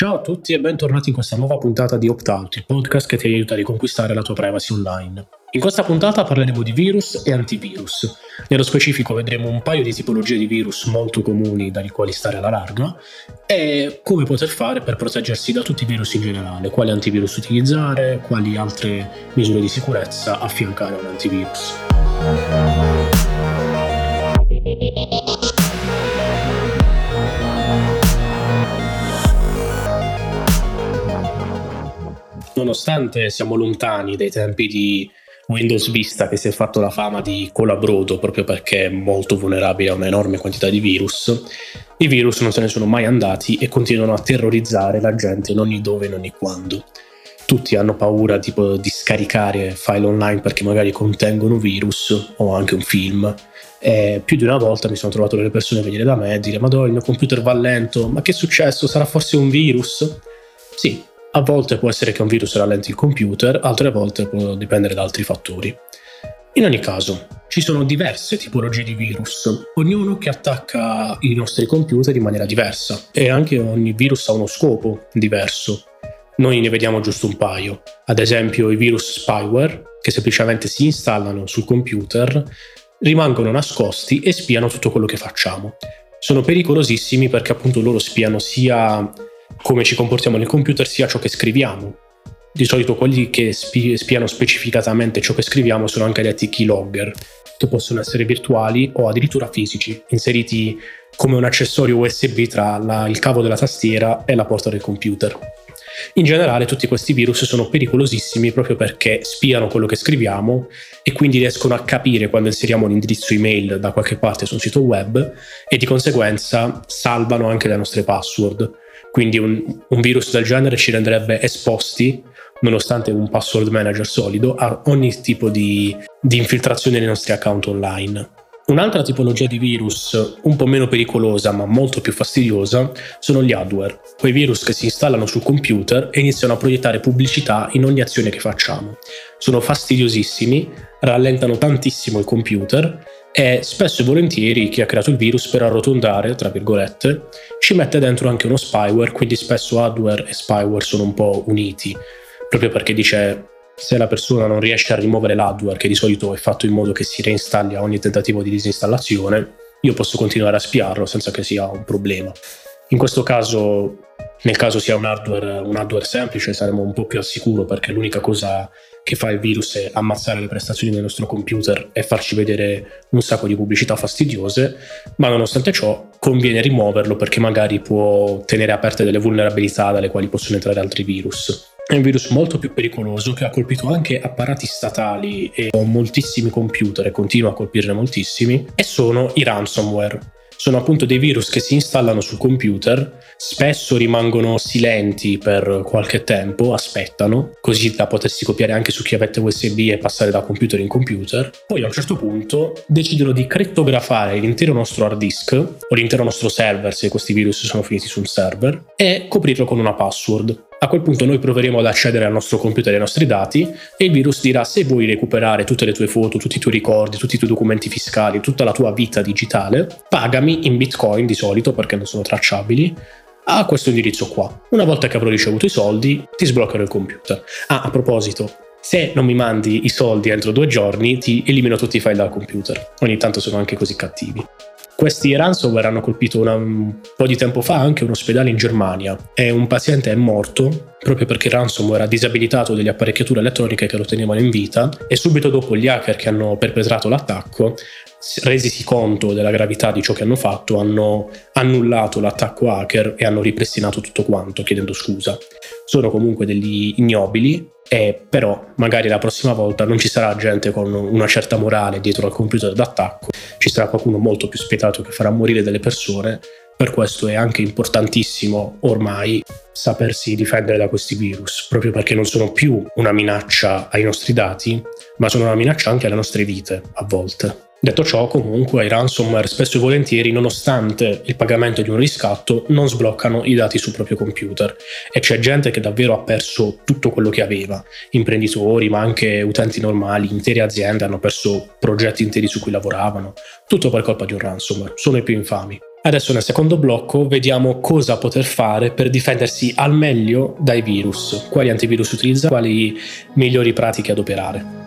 Ciao a tutti e bentornati in questa nuova puntata di Opt-out, il podcast che ti aiuta a riconquistare la tua privacy online. In questa puntata parleremo di virus e antivirus. Nello specifico vedremo un paio di tipologie di virus molto comuni dai quali stare alla larga e come poter fare per proteggersi da tutti i virus in generale, quali antivirus utilizzare, quali altre misure di sicurezza affiancare a un antivirus. Nonostante siamo lontani dai tempi di Windows Vista che si è fatto la fama di colabrodo proprio perché è molto vulnerabile a un'enorme quantità di virus, i virus non se ne sono mai andati e continuano a terrorizzare la gente in ogni dove in ogni quando. Tutti hanno paura tipo, di scaricare file online perché magari contengono virus o anche un film. E più di una volta mi sono trovato delle persone a venire da me e dire: Madonna, il mio computer va lento, ma che è successo? Sarà forse un virus? Sì, a volte può essere che un virus rallenti il computer, altre volte può dipendere da altri fattori. In ogni caso, ci sono diverse tipologie di virus, ognuno che attacca i nostri computer in maniera diversa e anche ogni virus ha uno scopo diverso. Noi ne vediamo giusto un paio, ad esempio i virus spyware, che semplicemente si installano sul computer, rimangono nascosti e spiano tutto quello che facciamo. Sono pericolosissimi perché appunto loro spiano sia come ci comportiamo nel computer sia ciò che scriviamo. Di solito quelli che spi- spiano specificatamente ciò che scriviamo sono anche detti keylogger, che possono essere virtuali o addirittura fisici, inseriti come un accessorio USB tra la, il cavo della tastiera e la porta del computer. In generale tutti questi virus sono pericolosissimi proprio perché spiano quello che scriviamo e quindi riescono a capire quando inseriamo un indirizzo email da qualche parte su un sito web e di conseguenza salvano anche le nostre password. Quindi un, un virus del genere ci renderebbe esposti, nonostante un password manager solido, a ogni tipo di, di infiltrazione nei nostri account online. Un'altra tipologia di virus, un po' meno pericolosa ma molto più fastidiosa, sono gli adware, quei virus che si installano sul computer e iniziano a proiettare pubblicità in ogni azione che facciamo. Sono fastidiosissimi, rallentano tantissimo il computer e spesso e volentieri chi ha creato il virus per arrotondare, tra virgolette, ci mette dentro anche uno spyware, quindi spesso hardware e spyware sono un po' uniti, proprio perché dice se la persona non riesce a rimuovere l'hardware, che di solito è fatto in modo che si reinstalli a ogni tentativo di disinstallazione, io posso continuare a spiarlo senza che sia un problema. In questo caso, nel caso sia un hardware, un hardware semplice, saremo un po' più al sicuro perché l'unica cosa che fa il virus è ammazzare le prestazioni del nostro computer e farci vedere un sacco di pubblicità fastidiose, ma nonostante ciò conviene rimuoverlo perché magari può tenere aperte delle vulnerabilità dalle quali possono entrare altri virus. È un virus molto più pericoloso che ha colpito anche apparati statali e moltissimi computer e continua a colpirne moltissimi, e sono i ransomware sono appunto dei virus che si installano sul computer, spesso rimangono silenti per qualche tempo, aspettano, così da potersi copiare anche su chiavette USB e passare da computer in computer. Poi a un certo punto decidono di crittografare l'intero nostro hard disk o l'intero nostro server, se questi virus sono finiti su un server, e coprirlo con una password. A quel punto noi proveremo ad accedere al nostro computer e ai nostri dati e il virus dirà se vuoi recuperare tutte le tue foto, tutti i tuoi ricordi, tutti i tuoi documenti fiscali, tutta la tua vita digitale, pagami in bitcoin di solito perché non sono tracciabili a questo indirizzo qua. Una volta che avrò ricevuto i soldi ti sbloccherò il computer. Ah, a proposito, se non mi mandi i soldi entro due giorni ti elimino tutti i file dal computer. Ogni tanto sono anche così cattivi. Questi ransomware hanno colpito una, un po' di tempo fa anche un ospedale in Germania. E un paziente è morto proprio perché il ransomware ha disabilitato delle apparecchiature elettroniche che lo tenevano in vita e subito dopo gli hacker che hanno perpetrato l'attacco resisi conto della gravità di ciò che hanno fatto, hanno annullato l'attacco hacker e hanno ripristinato tutto quanto chiedendo scusa. Sono comunque degli ignobili e però magari la prossima volta non ci sarà gente con una certa morale dietro al computer d'attacco, ci sarà qualcuno molto più spietato che farà morire delle persone. Per questo è anche importantissimo ormai sapersi difendere da questi virus, proprio perché non sono più una minaccia ai nostri dati, ma sono una minaccia anche alle nostre vite a volte. Detto ciò, comunque, i ransomware spesso e volentieri, nonostante il pagamento di un riscatto, non sbloccano i dati sul proprio computer. E c'è gente che davvero ha perso tutto quello che aveva, imprenditori, ma anche utenti normali, intere aziende hanno perso progetti interi su cui lavoravano, tutto per colpa di un ransomware, sono i più infami. Adesso nel secondo blocco vediamo cosa poter fare per difendersi al meglio dai virus, quali antivirus utilizzare, quali migliori pratiche adoperare.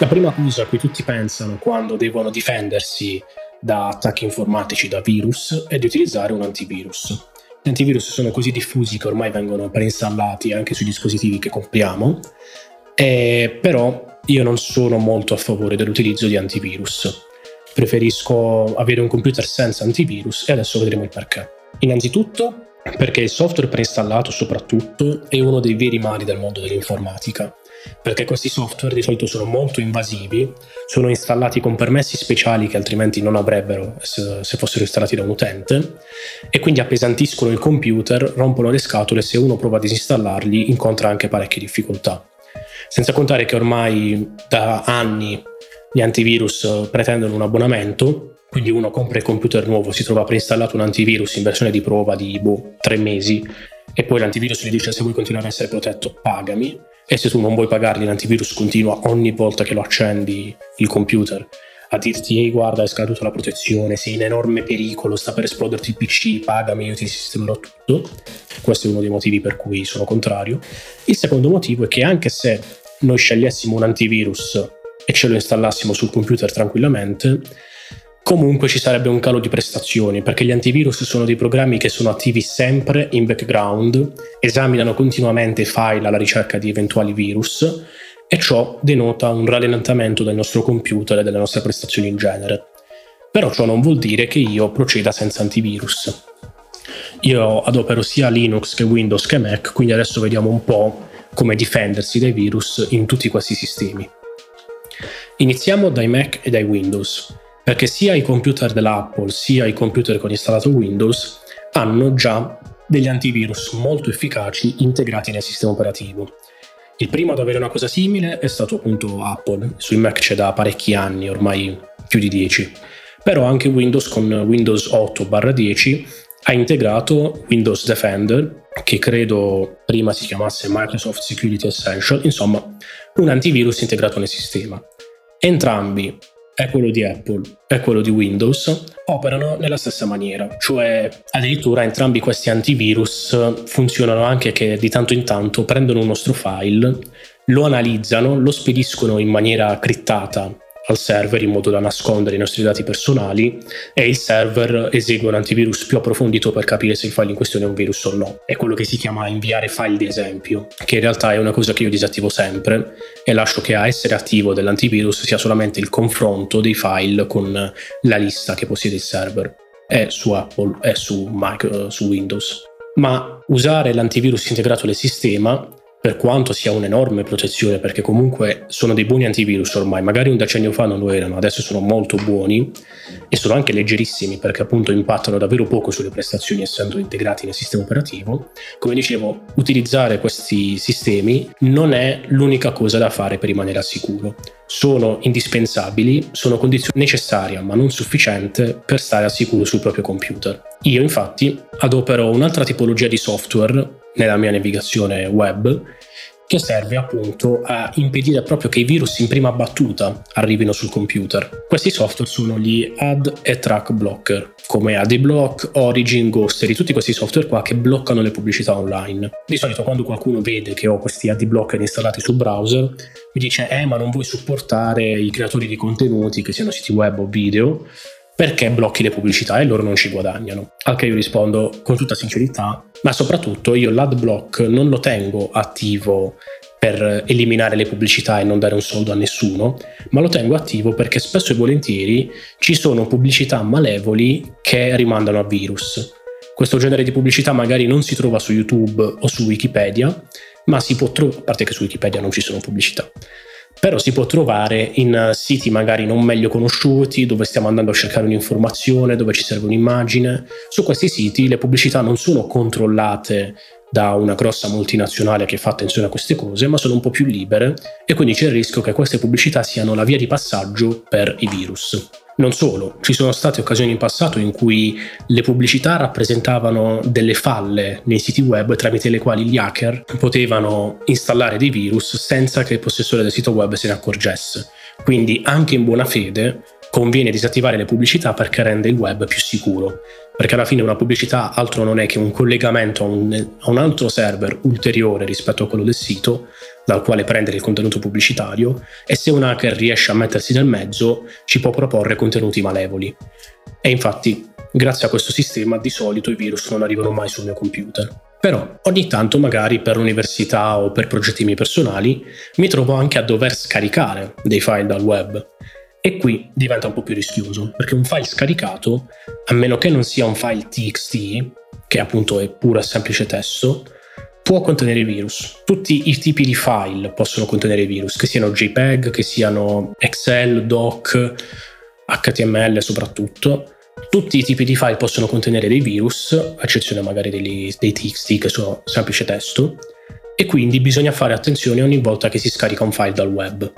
La prima cosa a cui tutti pensano quando devono difendersi da attacchi informatici, da virus, è di utilizzare un antivirus. Gli antivirus sono così diffusi che ormai vengono preinstallati anche sui dispositivi che compriamo, eh, però io non sono molto a favore dell'utilizzo di antivirus. Preferisco avere un computer senza antivirus e adesso vedremo il perché. Innanzitutto perché il software preinstallato soprattutto è uno dei veri mali del mondo dell'informatica, perché questi software di solito sono molto invasivi, sono installati con permessi speciali che altrimenti non avrebbero se, fossero installati da un utente e quindi appesantiscono il computer, rompono le scatole e se uno prova a disinstallarli incontra anche parecchie difficoltà. Senza contare che ormai da anni gli antivirus pretendono un abbonamento, quindi uno compra il computer nuovo, si trova preinstallato un antivirus in versione di prova di boh, tre mesi e poi l'antivirus gli dice se vuoi continuare a essere protetto pagami e se tu non vuoi pagarli l'antivirus continua ogni volta che lo accendi il computer a dirti ehi guarda è scaduta la protezione, sei in enorme pericolo, sta per esploderti il PC, pagami, io ti sistemerò tutto. Questo è uno dei motivi per cui sono contrario. Il secondo motivo è che anche se noi scegliessimo un antivirus e ce lo installassimo sul computer tranquillamente, comunque ci sarebbe un calo di prestazioni perché gli antivirus sono dei programmi che sono attivi sempre in background, esaminano continuamente file alla ricerca di eventuali virus e ciò denota un rallentamento del nostro computer e delle nostre prestazioni in genere. Però ciò non vuol dire che io proceda senza antivirus. Io adopero sia Linux che Windows che Mac, quindi adesso vediamo un po' come difendersi dai virus in tutti questi sistemi. Iniziamo dai Mac e dai Windows, perché sia i computer dell'Apple sia i computer con installato Windows hanno già degli antivirus molto efficaci integrati nel sistema operativo il primo ad avere una cosa simile è stato appunto Apple, sui Mac c'è da parecchi anni, ormai più di 10, però anche Windows con Windows 8-10 ha integrato Windows Defender, che credo prima si chiamasse Microsoft Security Essential, insomma un antivirus integrato nel sistema. Entrambi è quello di Apple e quello di Windows operano nella stessa maniera, cioè addirittura entrambi questi antivirus funzionano anche che di tanto in tanto prendono un nostro file, lo analizzano, lo spediscono in maniera crittata al server in modo da nascondere i nostri dati personali e il server esegue un antivirus più approfondito per capire se il file in questione è un virus o no. È quello che si chiama inviare file di esempio, che in realtà è una cosa che io disattivo sempre e lascio che a essere attivo dell'antivirus sia solamente il confronto dei file con la lista che possiede il server. È su Apple e su, Mac, su Windows. Ma usare l'antivirus integrato nel sistema per quanto sia un'enorme protezione, perché comunque sono dei buoni antivirus ormai, magari un decennio fa non lo erano, adesso sono molto buoni e sono anche leggerissimi perché appunto impattano davvero poco sulle prestazioni essendo integrati nel sistema operativo. Come dicevo, utilizzare questi sistemi non è l'unica cosa da fare per rimanere al sicuro. Sono indispensabili, sono condizione necessaria ma non sufficiente per stare al sicuro sul proprio computer. Io infatti adopero un'altra tipologia di software nella mia navigazione web che serve appunto a impedire proprio che i virus in prima battuta arrivino sul computer. Questi software sono gli ad e track blocker, come AdBlock, Origin, Ghostery, tutti questi software qua che bloccano le pubblicità online. Di solito quando qualcuno vede che ho questi AdBlocker installati sul browser, mi dice eh ma non vuoi supportare i creatori di contenuti, che siano siti web o video, perché blocchi le pubblicità e loro non ci guadagnano. Al che io rispondo con tutta sincerità, ma soprattutto io l'adblock non lo tengo attivo per eliminare le pubblicità e non dare un soldo a nessuno, ma lo tengo attivo perché spesso e volentieri ci sono pubblicità malevoli che rimandano a virus. Questo genere di pubblicità magari non si trova su YouTube o su Wikipedia, ma si può trovare, a parte che su Wikipedia non ci sono pubblicità, però si può trovare in siti magari non meglio conosciuti, dove stiamo andando a cercare un'informazione, dove ci serve un'immagine. Su questi siti le pubblicità non sono controllate da una grossa multinazionale che fa attenzione a queste cose, ma sono un po' più libere e quindi c'è il rischio che queste pubblicità siano la via di passaggio per i virus. Non solo, ci sono state occasioni in passato in cui le pubblicità rappresentavano delle falle nei siti web tramite le quali gli hacker potevano installare dei virus senza che il possessore del sito web se ne accorgesse. Quindi anche in buona fede conviene disattivare le pubblicità perché rende il web più sicuro. Perché alla fine una pubblicità altro non è che un collegamento a un, a un altro server ulteriore rispetto a quello del sito dal quale prendere il contenuto pubblicitario e se un hacker riesce a mettersi nel mezzo ci può proporre contenuti malevoli. E infatti, grazie a questo sistema di solito i virus non arrivano mai sul mio computer. Però ogni tanto magari per l'università o per progetti miei personali mi trovo anche a dover scaricare dei file dal web. E qui diventa un po' più rischioso, perché un file scaricato, a meno che non sia un file TXT, che appunto è puro e semplice testo, può contenere virus. Tutti i tipi di file possono contenere virus, che siano JPEG, che siano Excel, Doc, HTML soprattutto. Tutti i tipi di file possono contenere dei virus, a eccezione magari dei, dei TXT che sono semplice testo, e quindi bisogna fare attenzione ogni volta che si scarica un file dal web.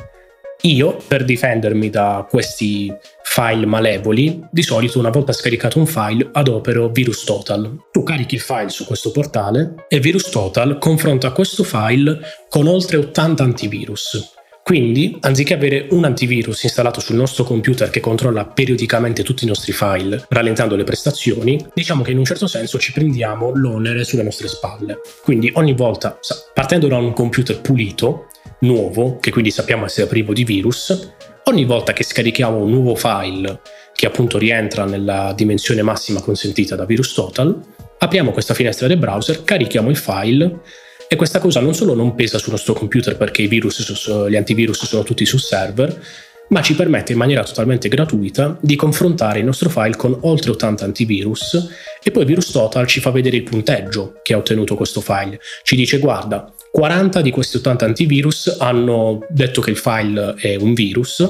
Io, per difendermi da questi file malevoli, di solito una volta scaricato un file adopero VirusTotal. Tu carichi il file su questo portale e VirusTotal confronta questo file con oltre 80 antivirus. Quindi, anziché avere un antivirus installato sul nostro computer che controlla periodicamente tutti i nostri file, rallentando le prestazioni, diciamo che in un certo senso ci prendiamo l'onere sulle nostre spalle. Quindi ogni volta, partendo da un computer pulito, nuovo, che quindi sappiamo essere privo di virus, ogni volta che scarichiamo un nuovo file che appunto rientra nella dimensione massima consentita da VirusTotal, apriamo questa finestra del browser, carichiamo il file e questa cosa non solo non pesa sul nostro computer perché virus, gli antivirus sono tutti sul server, ma ci permette in maniera totalmente gratuita di confrontare il nostro file con oltre 80 antivirus e poi VirusTotal ci fa vedere il punteggio che ha ottenuto questo file. Ci dice guarda, 40 di questi 80 antivirus hanno detto che il file è un virus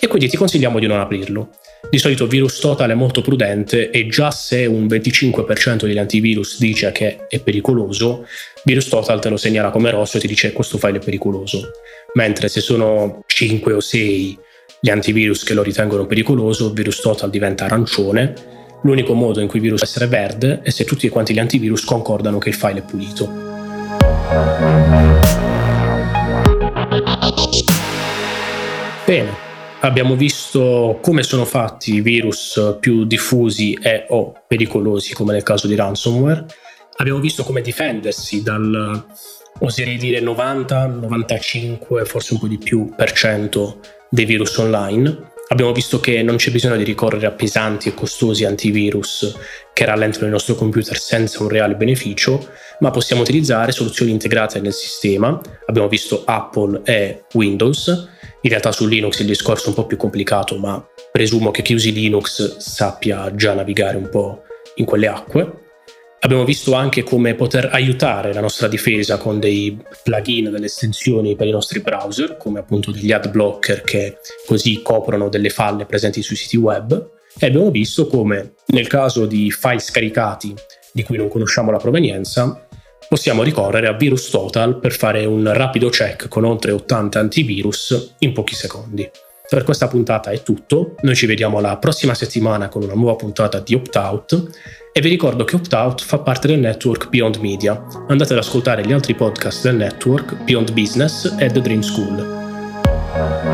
e quindi ti consigliamo di non aprirlo. Di solito VirusTotal è molto prudente e già se un 25% degli antivirus dice che è pericoloso, VirusTotal te lo segnala come rosso e ti dice questo file è pericoloso. Mentre se sono 5 o 6 gli antivirus che lo ritengono pericoloso, VirusTotal diventa arancione. L'unico modo in cui il virus può essere verde è se tutti quanti gli antivirus concordano che il file è pulito. Bene, abbiamo visto come sono fatti i virus più diffusi e o pericolosi, come nel caso di ransomware. Abbiamo visto come difendersi dal, oserei dire, 90, 95, forse un po' di più per cento dei virus online. Abbiamo visto che non c'è bisogno di ricorrere a pesanti e costosi antivirus che rallentano il nostro computer senza un reale beneficio, ma possiamo utilizzare soluzioni integrate nel sistema. Abbiamo visto Apple e Windows. In realtà su Linux il discorso è un po' più complicato, ma presumo che chi usi Linux sappia già navigare un po' in quelle acque. Abbiamo visto anche come poter aiutare la nostra difesa con dei plugin, delle estensioni per i nostri browser, come appunto degli ad blocker che così coprono delle falle presenti sui siti web. E abbiamo visto come nel caso di file scaricati di cui non conosciamo la provenienza, possiamo ricorrere a VirusTotal per fare un rapido check con oltre 80 antivirus in pochi secondi. Per questa puntata è tutto, noi ci vediamo la prossima settimana con una nuova puntata di Opt-out e vi ricordo che Opt-out fa parte del network Beyond Media. Andate ad ascoltare gli altri podcast del network Beyond Business e The Dream School.